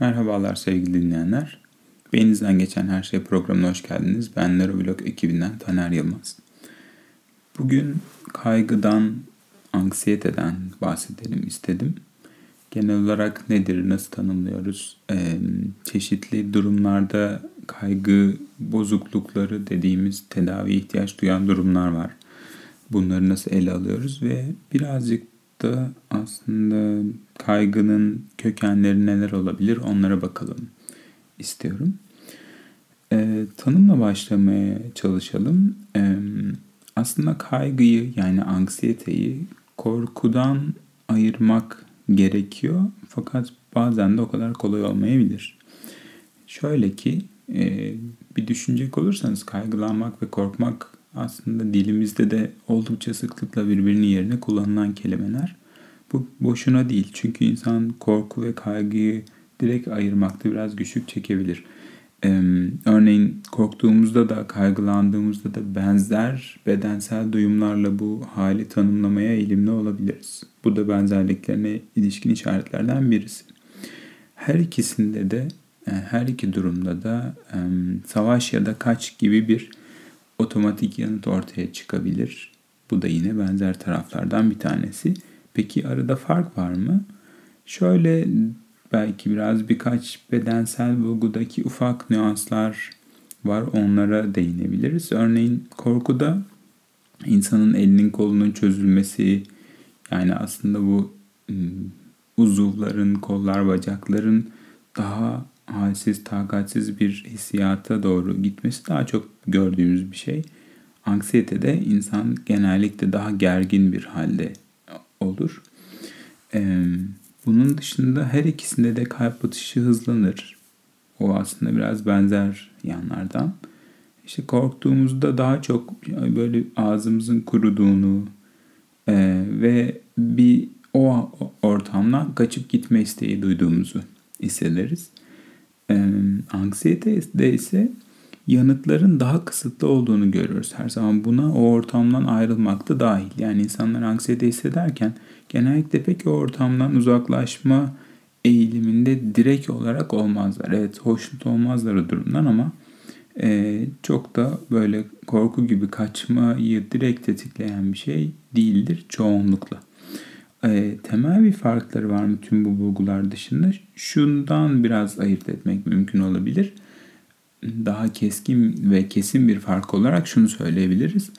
Merhabalar sevgili dinleyenler. Beyninizden geçen her şey programına hoş geldiniz. Ben Neuroblog ekibinden Taner Yılmaz. Bugün kaygıdan, anksiyeteden bahsedelim istedim. Genel olarak nedir, nasıl tanımlıyoruz? Ee, çeşitli durumlarda kaygı bozuklukları dediğimiz tedavi ihtiyaç duyan durumlar var. Bunları nasıl ele alıyoruz ve birazcık da aslında kaygının kökenleri neler olabilir onlara bakalım istiyorum. E, tanımla başlamaya çalışalım. E, aslında kaygıyı yani anksiyeteyi korkudan ayırmak gerekiyor. Fakat bazen de o kadar kolay olmayabilir. Şöyle ki e, bir düşünecek olursanız kaygılanmak ve korkmak aslında dilimizde de oldukça sıklıkla birbirinin yerine kullanılan kelimeler. Bu boşuna değil. Çünkü insan korku ve kaygıyı direkt ayırmakta biraz güçlük çekebilir. Ee, örneğin korktuğumuzda da kaygılandığımızda da benzer bedensel duyumlarla bu hali tanımlamaya eğilimli olabiliriz. Bu da benzerliklerine ilişkin işaretlerden birisi. Her ikisinde de her iki durumda da savaş ya da kaç gibi bir otomatik yanıt ortaya çıkabilir. Bu da yine benzer taraflardan bir tanesi. Peki arada fark var mı? Şöyle belki biraz birkaç bedensel bulgudaki ufak nüanslar var. Onlara değinebiliriz. Örneğin korkuda insanın elinin kolunun çözülmesi yani aslında bu ıı, uzuvların, kollar, bacakların daha halsiz, takatsiz bir hissiyata doğru gitmesi daha çok gördüğümüz bir şey. Anksiyetede insan genellikle daha gergin bir halde olur. bunun dışında her ikisinde de kalp atışı hızlanır. O aslında biraz benzer yanlardan. İşte korktuğumuzda daha çok böyle ağzımızın kuruduğunu ve bir o ortamdan kaçıp gitme isteği duyduğumuzu hissederiz. E, anksiyete ise yanıtların daha kısıtlı olduğunu görüyoruz. Her zaman buna o ortamdan ayrılmak da dahil. Yani insanlar anksiyete hissederken genellikle pek o ortamdan uzaklaşma eğiliminde direkt olarak olmazlar. Evet hoşnut olmazlar o durumdan ama e, çok da böyle korku gibi kaçmayı direkt tetikleyen bir şey değildir çoğunlukla. E, temel bir farkları var mı tüm bu bulgular dışında? Şundan biraz ayırt etmek mümkün olabilir daha keskin ve kesin bir fark olarak şunu söyleyebiliriz.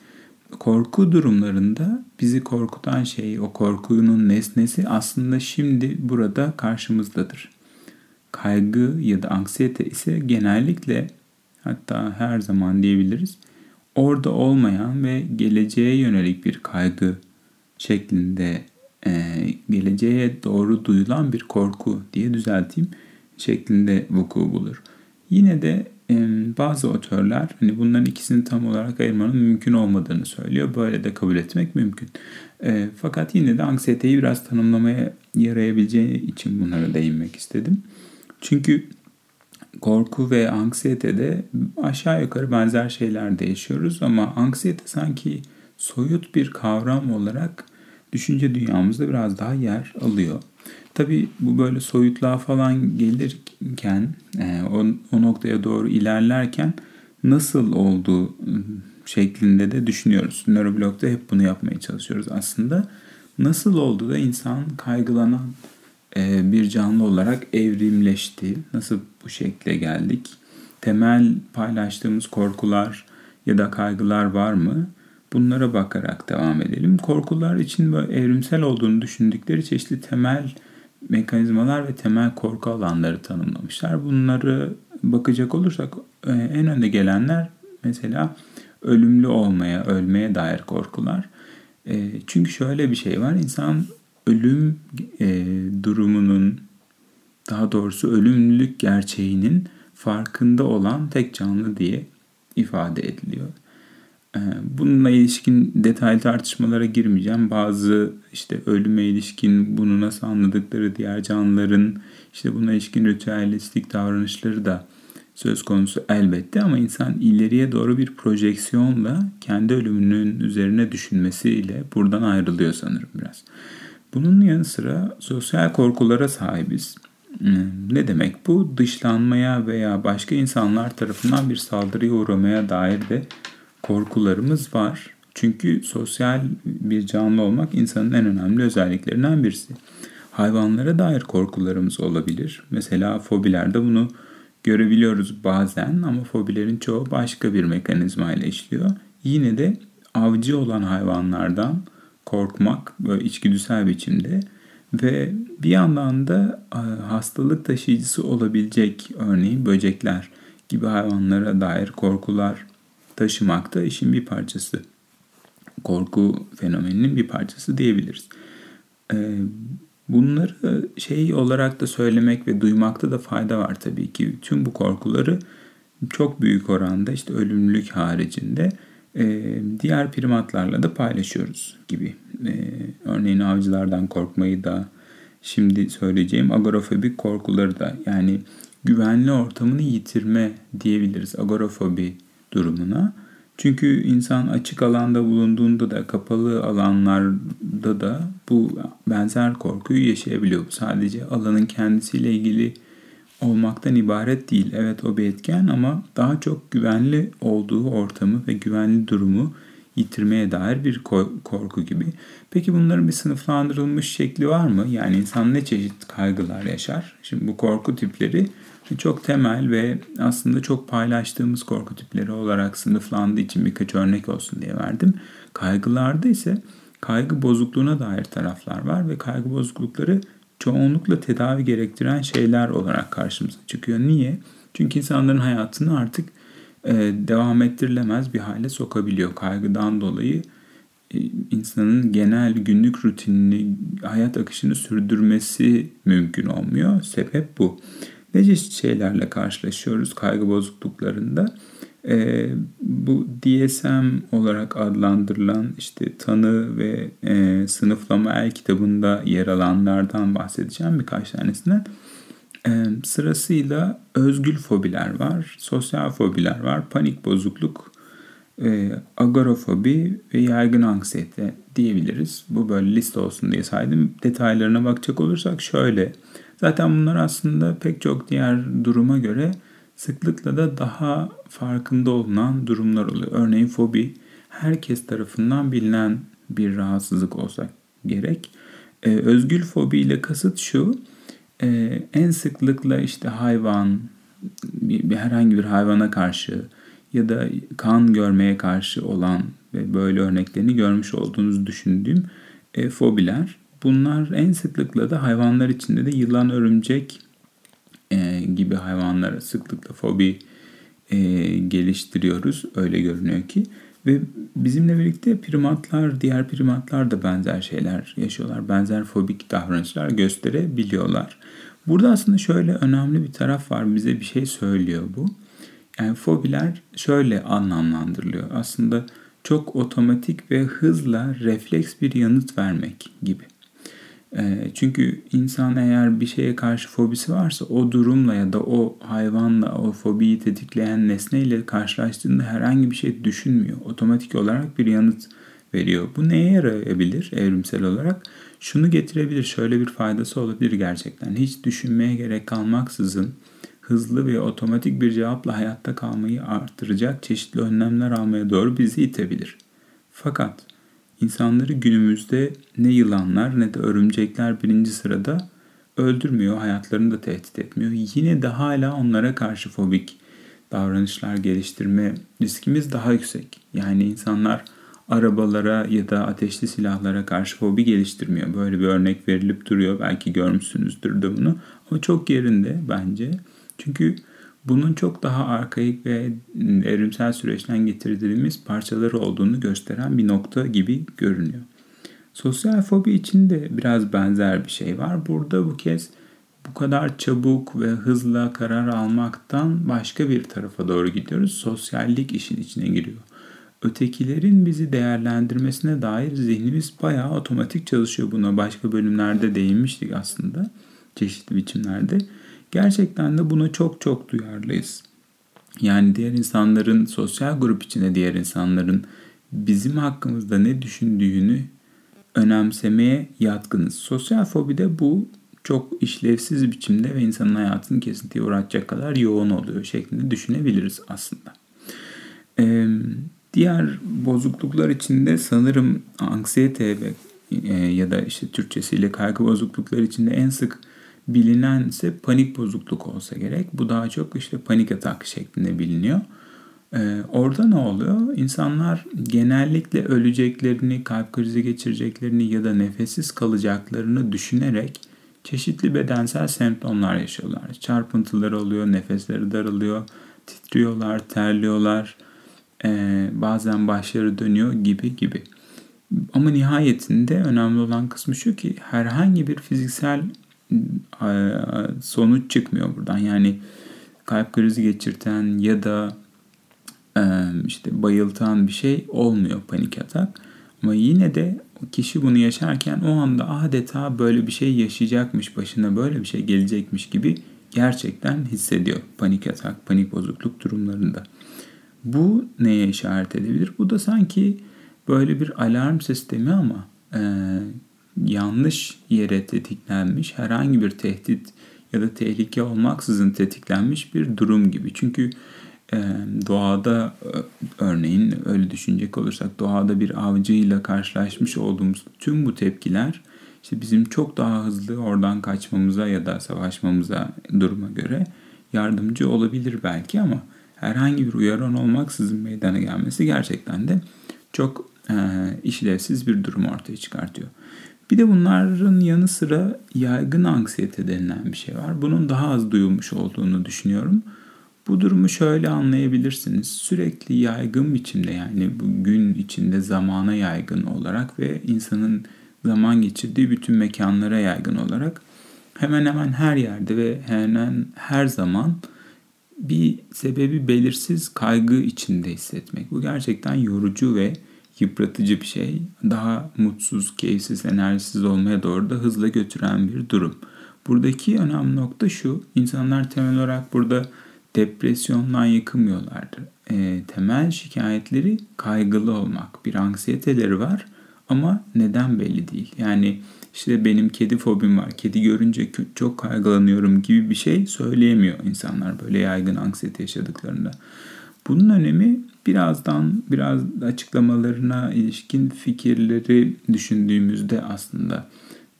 Korku durumlarında bizi korkutan şey, o korkunun nesnesi aslında şimdi burada karşımızdadır. Kaygı ya da anksiyete ise genellikle hatta her zaman diyebiliriz orada olmayan ve geleceğe yönelik bir kaygı şeklinde geleceğe doğru duyulan bir korku diye düzelteyim şeklinde vuku bulur. Yine de bazı otörler hani bunların ikisini tam olarak ayırmanın mümkün olmadığını söylüyor. Böyle de kabul etmek mümkün. E, fakat yine de anksiyeteyi biraz tanımlamaya yarayabileceği için bunlara değinmek istedim. Çünkü korku ve anksiyetede aşağı yukarı benzer şeyler de ama anksiyete sanki soyut bir kavram olarak düşünce dünyamızda biraz daha yer alıyor. Tabi bu böyle soyutluğa falan gelirken e, o, o noktaya doğru ilerlerken nasıl olduğu ıı, şeklinde de düşünüyoruz. Nöroblog'da hep bunu yapmaya çalışıyoruz aslında. Nasıl oldu da insan kaygılanan e, bir canlı olarak evrimleşti? Nasıl bu şekle geldik? Temel paylaştığımız korkular ya da kaygılar var mı? Bunlara bakarak devam edelim. Korkular için böyle evrimsel olduğunu düşündükleri çeşitli temel mekanizmalar ve temel korku alanları tanımlamışlar. Bunları bakacak olursak e, en önde gelenler mesela ölümlü olmaya, ölmeye dair korkular. E, çünkü şöyle bir şey var. İnsan ölüm e, durumunun daha doğrusu ölümlülük gerçeğinin farkında olan tek canlı diye ifade ediliyor. Ee, bununla ilişkin detaylı tartışmalara girmeyeceğim. Bazı işte ölüme ilişkin bunu nasıl anladıkları diğer canlıların işte buna ilişkin ritüelistik davranışları da söz konusu elbette ama insan ileriye doğru bir projeksiyonla kendi ölümünün üzerine düşünmesiyle buradan ayrılıyor sanırım biraz. Bunun yanı sıra sosyal korkulara sahibiz. Hmm, ne demek bu? Dışlanmaya veya başka insanlar tarafından bir saldırıya uğramaya dair de korkularımız var. Çünkü sosyal bir canlı olmak insanın en önemli özelliklerinden birisi. Hayvanlara dair korkularımız olabilir. Mesela fobilerde bunu görebiliyoruz bazen ama fobilerin çoğu başka bir mekanizma ile işliyor. Yine de avcı olan hayvanlardan korkmak böyle içgüdüsel biçimde ve bir yandan da e, hastalık taşıyıcısı olabilecek örneğin böcekler gibi hayvanlara dair korkular taşımak da işin bir parçası. Korku fenomeninin bir parçası diyebiliriz. E, bunları şey olarak da söylemek ve duymakta da fayda var tabii ki. Tüm bu korkuları çok büyük oranda işte ölümlülük haricinde e, diğer primatlarla da paylaşıyoruz gibi. E, örneğin avcılardan korkmayı da şimdi söyleyeceğim agorafobik korkuları da yani güvenli ortamını yitirme diyebiliriz agorafobi durumuna. Çünkü insan açık alanda bulunduğunda da kapalı alanlarda da bu benzer korkuyu yaşayabiliyor. Sadece alanın kendisiyle ilgili olmaktan ibaret değil. Evet o bir etken ama daha çok güvenli olduğu ortamı ve güvenli durumu yitirmeye dair bir korku gibi. Peki bunların bir sınıflandırılmış şekli var mı? Yani insan ne çeşit kaygılar yaşar? Şimdi bu korku tipleri çok temel ve aslında çok paylaştığımız korku tipleri olarak sınıflandığı için birkaç örnek olsun diye verdim. Kaygılarda ise kaygı bozukluğuna dair taraflar var ve kaygı bozuklukları çoğunlukla tedavi gerektiren şeyler olarak karşımıza çıkıyor. Niye? Çünkü insanların hayatını artık e, devam ettirilemez bir hale sokabiliyor. Kaygıdan dolayı e, insanın genel günlük rutinini, hayat akışını sürdürmesi mümkün olmuyor. Sebep bu. Ne çeşit şeylerle karşılaşıyoruz kaygı bozukluklarında? E, bu DSM olarak adlandırılan işte tanı ve e, sınıflama el kitabında yer alanlardan bahsedeceğim birkaç tanesinden. E, sırasıyla özgül fobiler var, sosyal fobiler var, panik bozukluk, e, agorafobi ve yaygın anksiyete diyebiliriz. Bu böyle liste olsun diye saydım. Detaylarına bakacak olursak şöyle. Zaten bunlar aslında pek çok diğer duruma göre sıklıkla da daha farkında olunan durumlar oluyor. Örneğin fobi herkes tarafından bilinen bir rahatsızlık olsa gerek. Ee, özgül fobi ile kasıt şu, e, en sıklıkla işte hayvan, bir, bir herhangi bir hayvana karşı ya da kan görmeye karşı olan ve böyle örneklerini görmüş olduğunuzu düşündüğüm e, fobiler. Bunlar en sıklıkla da hayvanlar içinde de yılan, örümcek e, gibi hayvanlara sıklıkla fobi e, geliştiriyoruz. Öyle görünüyor ki. Ve bizimle birlikte primatlar, diğer primatlar da benzer şeyler yaşıyorlar. Benzer fobik davranışlar gösterebiliyorlar. Burada aslında şöyle önemli bir taraf var. Bize bir şey söylüyor bu. Yani fobiler şöyle anlamlandırılıyor. Aslında çok otomatik ve hızla refleks bir yanıt vermek gibi. Ee, çünkü insan eğer bir şeye karşı fobisi varsa o durumla ya da o hayvanla o fobiyi tetikleyen nesneyle karşılaştığında herhangi bir şey düşünmüyor. Otomatik olarak bir yanıt veriyor. Bu neye yarayabilir evrimsel olarak? Şunu getirebilir, şöyle bir faydası olabilir gerçekten. Hiç düşünmeye gerek kalmaksızın hızlı ve otomatik bir cevapla hayatta kalmayı arttıracak çeşitli önlemler almaya doğru bizi itebilir. Fakat İnsanları günümüzde ne yılanlar ne de örümcekler birinci sırada öldürmüyor, hayatlarını da tehdit etmiyor. Yine de hala onlara karşı fobik davranışlar geliştirme riskimiz daha yüksek. Yani insanlar arabalara ya da ateşli silahlara karşı fobi geliştirmiyor. Böyle bir örnek verilip duruyor. Belki görmüşsünüzdür de bunu. Ama çok yerinde bence. Çünkü bunun çok daha arkaik ve evrimsel süreçten getirdiğimiz parçaları olduğunu gösteren bir nokta gibi görünüyor. Sosyal fobi için de biraz benzer bir şey var. Burada bu kez bu kadar çabuk ve hızla karar almaktan başka bir tarafa doğru gidiyoruz. Sosyallik işin içine giriyor. Ötekilerin bizi değerlendirmesine dair zihnimiz bayağı otomatik çalışıyor buna. Başka bölümlerde değinmiştik aslında çeşitli biçimlerde. Gerçekten de buna çok çok duyarlıyız. Yani diğer insanların, sosyal grup içinde diğer insanların bizim hakkımızda ne düşündüğünü önemsemeye yatkınız. Sosyal fobide bu çok işlevsiz biçimde ve insanın hayatını kesintiye uğratacak kadar yoğun oluyor şeklinde düşünebiliriz aslında. Ee, diğer bozukluklar içinde sanırım anksiyete ve e, ya da işte Türkçesiyle kaygı bozuklukları içinde en sık bilinen ise panik bozukluk olsa gerek. Bu daha çok işte panik atak şeklinde biliniyor. Ee, orada ne oluyor? İnsanlar genellikle öleceklerini, kalp krizi geçireceklerini ya da nefessiz kalacaklarını düşünerek çeşitli bedensel semptomlar yaşıyorlar. Çarpıntıları oluyor, nefesleri daralıyor, titriyorlar, terliyorlar, ee, bazen başları dönüyor gibi gibi. Ama nihayetinde önemli olan kısmı şu ki herhangi bir fiziksel sonuç çıkmıyor buradan. Yani kalp krizi geçirten ya da e, işte bayıltan bir şey olmuyor panik atak. Ama yine de kişi bunu yaşarken o anda adeta böyle bir şey yaşayacakmış, başına böyle bir şey gelecekmiş gibi gerçekten hissediyor panik atak, panik bozukluk durumlarında. Bu neye işaret edebilir? Bu da sanki böyle bir alarm sistemi ama e, yanlış yere tetiklenmiş herhangi bir tehdit ya da tehlike olmaksızın tetiklenmiş bir durum gibi. Çünkü doğada örneğin öyle düşünecek olursak doğada bir avcıyla karşılaşmış olduğumuz tüm bu tepkiler işte bizim çok daha hızlı oradan kaçmamıza ya da savaşmamıza duruma göre yardımcı olabilir belki ama herhangi bir uyaran olmaksızın meydana gelmesi gerçekten de çok e, işlevsiz bir durum ortaya çıkartıyor. Bir de bunların yanı sıra yaygın anksiyete denilen bir şey var. Bunun daha az duyulmuş olduğunu düşünüyorum. Bu durumu şöyle anlayabilirsiniz. Sürekli yaygın biçimde yani bu gün içinde zamana yaygın olarak ve insanın zaman geçirdiği bütün mekanlara yaygın olarak hemen hemen her yerde ve hemen her zaman bir sebebi belirsiz kaygı içinde hissetmek. Bu gerçekten yorucu ve yıpratıcı bir şey. Daha mutsuz, keyifsiz, enerjisiz olmaya doğru da hızla götüren bir durum. Buradaki önemli nokta şu. İnsanlar temel olarak burada depresyondan yıkılmıyorlardır. E, temel şikayetleri kaygılı olmak. Bir anksiyeteleri var ama neden belli değil. Yani işte benim kedi fobim var, kedi görünce çok kaygılanıyorum gibi bir şey söyleyemiyor insanlar böyle yaygın anksiyete yaşadıklarında. Bunun önemi birazdan biraz açıklamalarına ilişkin fikirleri düşündüğümüzde aslında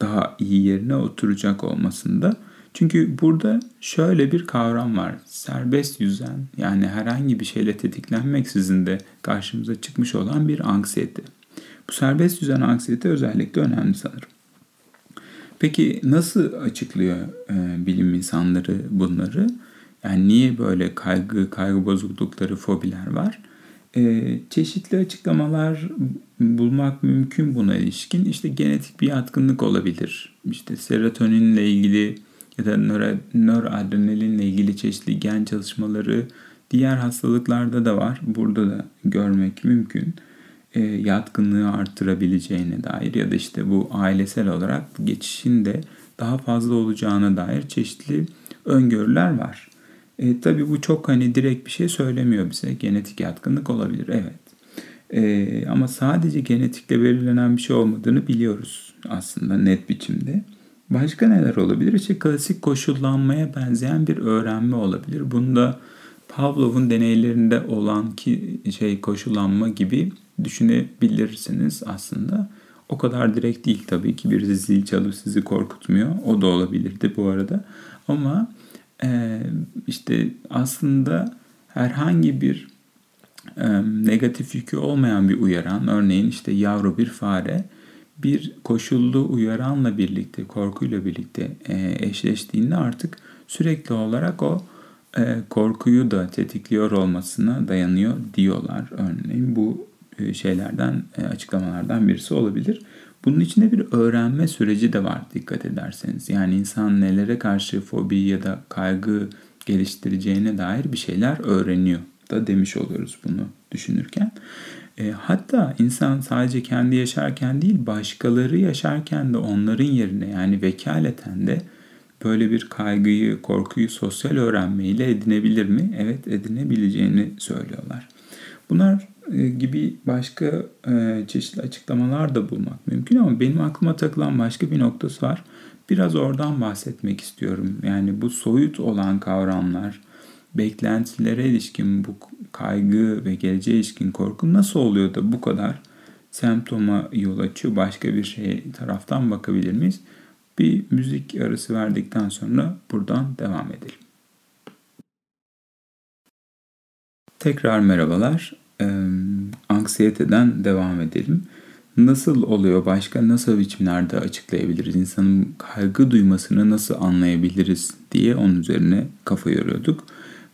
daha iyi yerine oturacak olmasında. Çünkü burada şöyle bir kavram var. Serbest yüzen yani herhangi bir şeyle tetiklenmeksizin de karşımıza çıkmış olan bir anksiyete. Bu serbest yüzen anksiyete özellikle önemli sanırım. Peki nasıl açıklıyor e, bilim insanları bunları? Yani niye böyle kaygı, kaygı bozuklukları, fobiler var? Ee, çeşitli açıklamalar bulmak mümkün buna ilişkin. İşte genetik bir yatkınlık olabilir. İşte serotoninle ilgili ya da nöro, nöroadrenalinle ilgili çeşitli gen çalışmaları diğer hastalıklarda da var. Burada da görmek mümkün. E, yatkınlığı arttırabileceğine dair ya da işte bu ailesel olarak geçişin de daha fazla olacağına dair çeşitli öngörüler var. E, tabii bu çok hani direkt bir şey söylemiyor bize. Genetik yatkınlık olabilir evet. E, ama sadece genetikle belirlenen bir şey olmadığını biliyoruz aslında net biçimde. Başka neler olabilir? İşte klasik koşullanmaya benzeyen bir öğrenme olabilir. Bunda Pavlov'un deneylerinde olan ki şey koşullanma gibi düşünebilirsiniz aslında. O kadar direkt değil tabii ki bir zil çalıp sizi korkutmuyor. O da olabilirdi bu arada. Ama e, işte aslında herhangi bir negatif yükü olmayan bir uyaran, örneğin işte yavru bir fare bir koşullu uyaranla birlikte, korkuyla birlikte e, eşleştiğinde artık sürekli olarak o e, korkuyu da tetikliyor olmasına dayanıyor diyorlar. Örneğin bu e, şeylerden, açıklamalardan birisi olabilir. Bunun içinde bir öğrenme süreci de var dikkat ederseniz. Yani insan nelere karşı fobi ya da kaygı geliştireceğine dair bir şeyler öğreniyor da demiş oluyoruz bunu düşünürken. E, hatta insan sadece kendi yaşarken değil başkaları yaşarken de onların yerine yani vekaleten de böyle bir kaygıyı, korkuyu sosyal öğrenmeyle edinebilir mi? Evet edinebileceğini söylüyorlar. Bunlar gibi başka e, çeşitli açıklamalar da bulmak mümkün ama benim aklıma takılan başka bir noktası var. Biraz oradan bahsetmek istiyorum. Yani bu soyut olan kavramlar, beklentilere ilişkin bu kaygı ve geleceğe ilişkin korku nasıl oluyor da bu kadar semptoma yol açıyor? Başka bir şey taraftan bakabilir miyiz? Bir müzik arası verdikten sonra buradan devam edelim. Tekrar merhabalar. Ee, anksiyeteden devam edelim. Nasıl oluyor başka nasıl biçimlerde açıklayabiliriz? İnsanın kaygı duymasını nasıl anlayabiliriz diye onun üzerine kafa yoruyorduk.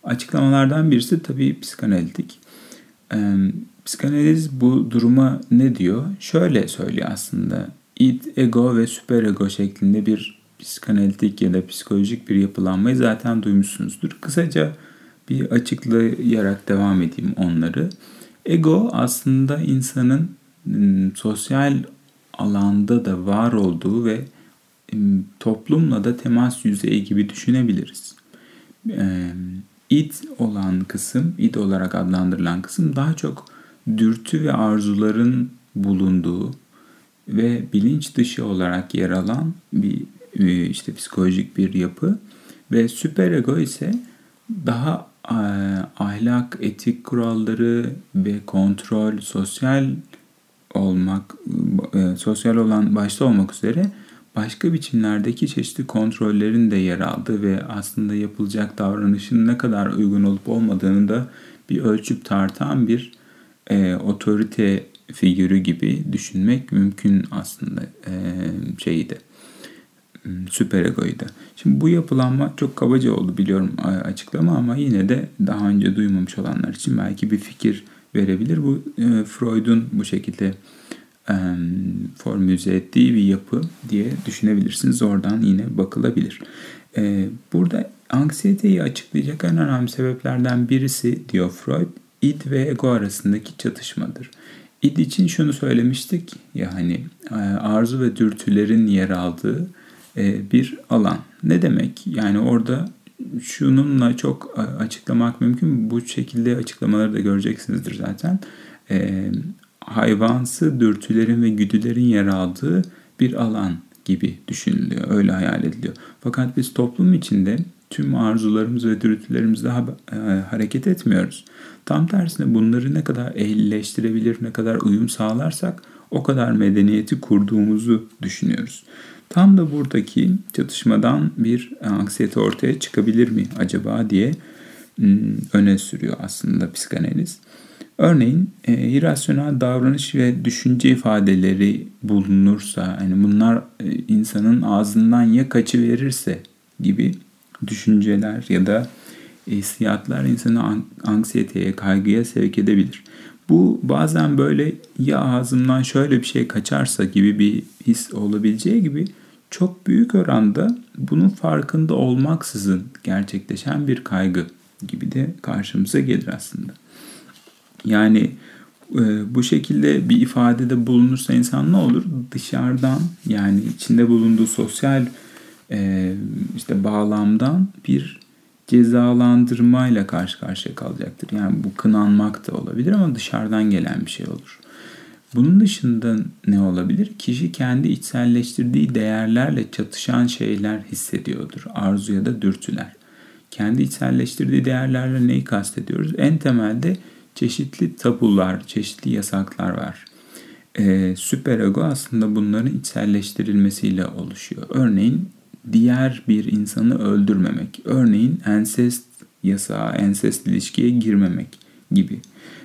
Açıklamalardan birisi tabii psikanalitik. Ee, psikanaliz bu duruma ne diyor? Şöyle söylüyor aslında. id, ego ve süperego şeklinde bir psikanalitik ya da psikolojik bir yapılanmayı zaten duymuşsunuzdur. Kısaca bir açıklayarak devam edeyim onları. Ego aslında insanın ıı, sosyal alanda da var olduğu ve toplumla da temas yüzeyi gibi düşünebiliriz. İd olan kısım, id olarak adlandırılan kısım daha çok dürtü ve arzuların bulunduğu ve bilinç dışı olarak yer alan bir ıı, işte psikolojik bir yapı ve süperego ise daha ahlak, etik kuralları ve kontrol, sosyal olmak, e, sosyal olan başta olmak üzere başka biçimlerdeki çeşitli kontrollerin de yer aldığı ve aslında yapılacak davranışın ne kadar uygun olup olmadığını da bir ölçüp tartan bir e, otorite figürü gibi düşünmek mümkün aslında e, şeydi. Hmm, süperegoydu. Şimdi bu yapılanma çok kabaca oldu biliyorum açıklama ama yine de daha önce duymamış olanlar için belki bir fikir verebilir. Bu e, Freud'un bu şekilde e, formüle ettiği bir yapı diye düşünebilirsiniz. Oradan yine bakılabilir. E, burada anksiyeteyi açıklayacak en önemli sebeplerden birisi diyor Freud, id ve ego arasındaki çatışmadır. İd için şunu söylemiştik ya hani e, arzu ve dürtülerin yer aldığı e, bir alan. Ne demek? Yani orada şununla çok açıklamak mümkün. Bu şekilde açıklamaları da göreceksinizdir zaten. E, hayvansı dürtülerin ve güdülerin yer aldığı bir alan gibi düşünülüyor. Öyle hayal ediliyor. Fakat biz toplum içinde tüm arzularımız ve dürtülerimizle e, hareket etmiyoruz. Tam tersine bunları ne kadar ehlileştirebilir, ne kadar uyum sağlarsak o kadar medeniyeti kurduğumuzu düşünüyoruz. Tam da buradaki çatışmadan bir anksiyete ortaya çıkabilir mi acaba diye hmm, öne sürüyor aslında psikanaliz. Örneğin e, irrasyonel davranış ve düşünce ifadeleri bulunursa, yani bunlar e, insanın ağzından ya kaçı verirse gibi düşünceler ya da hissiyatlar insanı anksiyeteye, kaygıya sevk edebilir. Bu bazen böyle ya ağzımdan şöyle bir şey kaçarsa gibi bir his olabileceği gibi çok büyük oranda bunun farkında olmaksızın gerçekleşen bir kaygı gibi de karşımıza gelir aslında. Yani e, bu şekilde bir ifadede bulunursa insan ne olur? Dışarıdan yani içinde bulunduğu sosyal e, işte bağlamdan bir cezalandırmayla karşı karşıya kalacaktır. Yani bu kınanmak da olabilir ama dışarıdan gelen bir şey olur. Bunun dışında ne olabilir? Kişi kendi içselleştirdiği değerlerle çatışan şeyler hissediyordur. Arzu ya da dürtüler. Kendi içselleştirdiği değerlerle neyi kastediyoruz? En temelde çeşitli tabular, çeşitli yasaklar var. Ee, süperego aslında bunların içselleştirilmesiyle oluşuyor. Örneğin diğer bir insanı öldürmemek. Örneğin ensest yasağı, ensest ilişkiye girmemek gibi.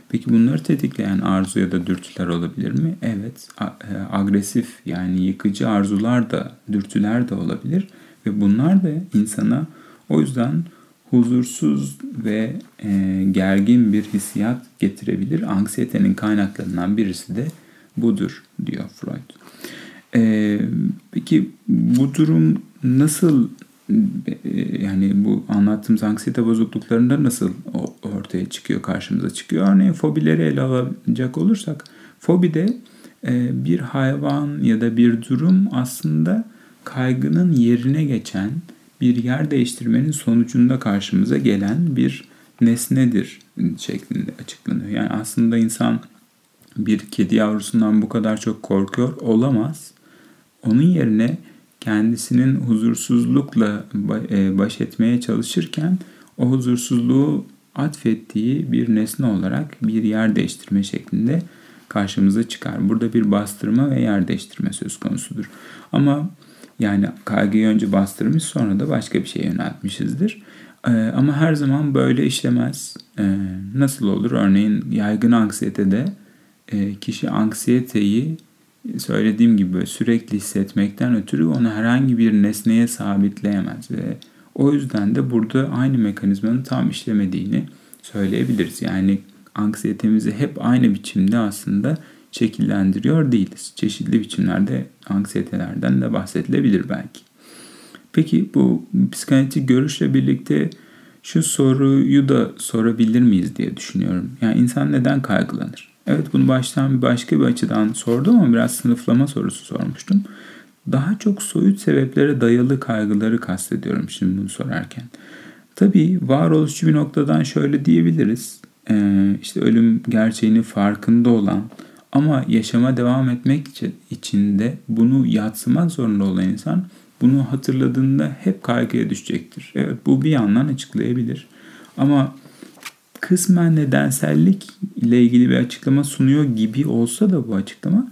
Peki bunları tetikleyen arzu ya da dürtüler olabilir mi? Evet. E, agresif yani yıkıcı arzular da, dürtüler de olabilir. Ve bunlar da insana o yüzden huzursuz ve e, gergin bir hissiyat getirebilir. Anksiyetenin kaynaklarından birisi de budur diyor Freud. E, peki bu durum nasıl yani bu anlattığımız anksiyete bozukluklarında nasıl ortaya çıkıyor, karşımıza çıkıyor? Örneğin fobileri ele alacak olursak, fobide e, bir hayvan ya da bir durum aslında kaygının yerine geçen bir yer değiştirmenin sonucunda karşımıza gelen bir nesnedir şeklinde açıklanıyor. Yani aslında insan bir kedi yavrusundan bu kadar çok korkuyor olamaz. Onun yerine kendisinin huzursuzlukla e, baş etmeye çalışırken o huzursuzluğu atfettiği bir nesne olarak bir yer değiştirme şeklinde karşımıza çıkar. Burada bir bastırma ve yer değiştirme söz konusudur. Ama yani kaygıyı önce bastırmış sonra da başka bir şeye yöneltmişizdir. Ee, ama her zaman böyle işlemez. Ee, nasıl olur? Örneğin yaygın anksiyetede e, kişi anksiyeteyi söylediğim gibi sürekli hissetmekten ötürü onu herhangi bir nesneye sabitleyemez ve o yüzden de burada aynı mekanizmanın tam işlemediğini söyleyebiliriz. Yani anksiyetemizi hep aynı biçimde aslında şekillendiriyor değiliz. Çeşitli biçimlerde anksiyetelerden de bahsedilebilir belki. Peki bu psikanalitik görüşle birlikte şu soruyu da sorabilir miyiz diye düşünüyorum. Yani insan neden kaygılanır? Evet bunu baştan başka bir açıdan sordum ama biraz sınıflama sorusu sormuştum. Daha çok soyut sebeplere dayalı kaygıları kastediyorum şimdi bunu sorarken. Tabii varoluşçu bir noktadan şöyle diyebiliriz. Ee, işte ölüm gerçeğini farkında olan ama yaşama devam etmek için de bunu yatsımak zorunda olan insan bunu hatırladığında hep kaygıya düşecektir. Evet bu bir yandan açıklayabilir. Ama kısmen nedensellik ile ilgili bir açıklama sunuyor gibi olsa da bu açıklama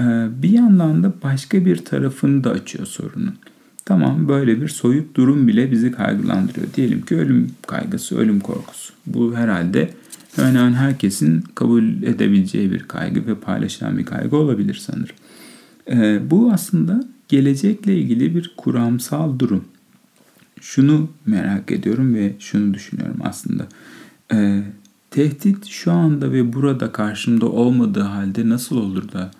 e, bir yandan da başka bir tarafını da açıyor sorunun. Tamam böyle bir soyut durum bile bizi kaygılandırıyor. Diyelim ki ölüm kaygısı, ölüm korkusu. Bu herhalde hemen hemen herkesin kabul edebileceği bir kaygı ve paylaşılan bir kaygı olabilir sanırım. Ee, bu aslında gelecekle ilgili bir kuramsal durum. Şunu merak ediyorum ve şunu düşünüyorum aslında. Ee, tehdit şu anda ve burada karşımda olmadığı halde nasıl olur da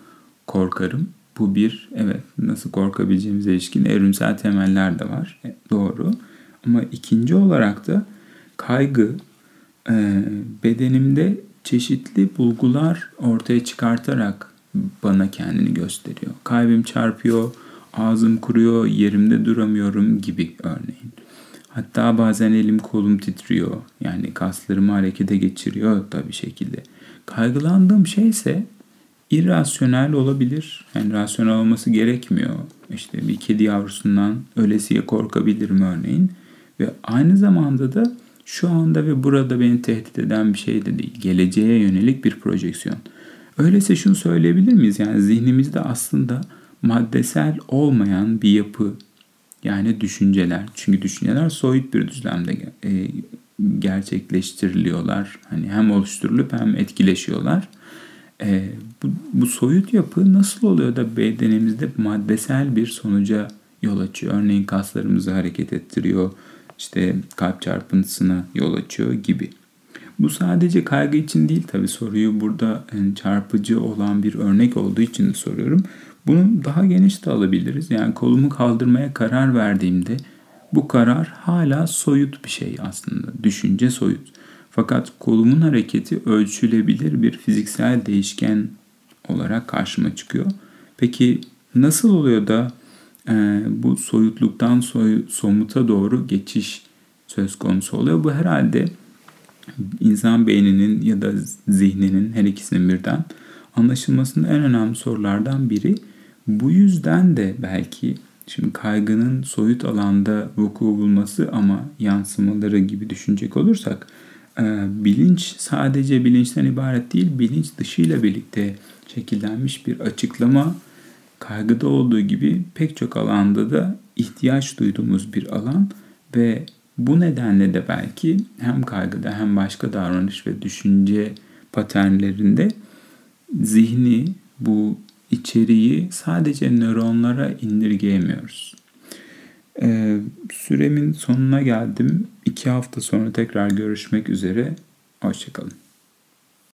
korkarım? Bu bir, evet nasıl korkabileceğimize ilişkin evrimsel temeller de var. E, doğru. Ama ikinci olarak da kaygı e, bedenimde çeşitli bulgular ortaya çıkartarak bana kendini gösteriyor. Kalbim çarpıyor, ağzım kuruyor, yerimde duramıyorum gibi örneğin. Hatta bazen elim kolum titriyor. Yani kaslarımı harekete geçiriyor da bir şekilde. Kaygılandığım şey ise irrasyonel olabilir. Yani rasyonel olması gerekmiyor. İşte bir kedi yavrusundan ölesiye korkabilirim örneğin. Ve aynı zamanda da şu anda ve burada beni tehdit eden bir şey de değil. Geleceğe yönelik bir projeksiyon. Öyleyse şunu söyleyebilir miyiz? Yani zihnimizde aslında maddesel olmayan bir yapı yani düşünceler. Çünkü düşünceler soyut bir düzlemde e, gerçekleştiriliyorlar. Hani hem oluşturulup hem etkileşiyorlar. E, bu, bu soyut yapı nasıl oluyor da bedenimizde maddesel bir sonuca yol açıyor? Örneğin kaslarımızı hareket ettiriyor, işte kalp çarpıntısına yol açıyor gibi. Bu sadece kaygı için değil tabi soruyu burada yani çarpıcı olan bir örnek olduğu için soruyorum. Bunu daha geniş de alabiliriz. Yani kolumu kaldırmaya karar verdiğimde bu karar hala soyut bir şey aslında. Düşünce soyut. Fakat kolumun hareketi ölçülebilir bir fiziksel değişken olarak karşıma çıkıyor. Peki nasıl oluyor da e, bu soyutluktan soy, somuta doğru geçiş söz konusu oluyor? Bu herhalde insan beyninin ya da zihninin her ikisinin birden anlaşılmasında en önemli sorulardan biri. Bu yüzden de belki şimdi kaygının soyut alanda vuku bulması ama yansımaları gibi düşünecek olursak e, bilinç sadece bilinçten ibaret değil bilinç dışıyla birlikte şekillenmiş bir açıklama kaygıda olduğu gibi pek çok alanda da ihtiyaç duyduğumuz bir alan ve bu nedenle de belki hem kaygıda hem başka davranış ve düşünce paternlerinde zihni bu içeriği sadece nöronlara indirgeyemiyoruz. Ee, süremin sonuna geldim. İki hafta sonra tekrar görüşmek üzere. Hoşçakalın.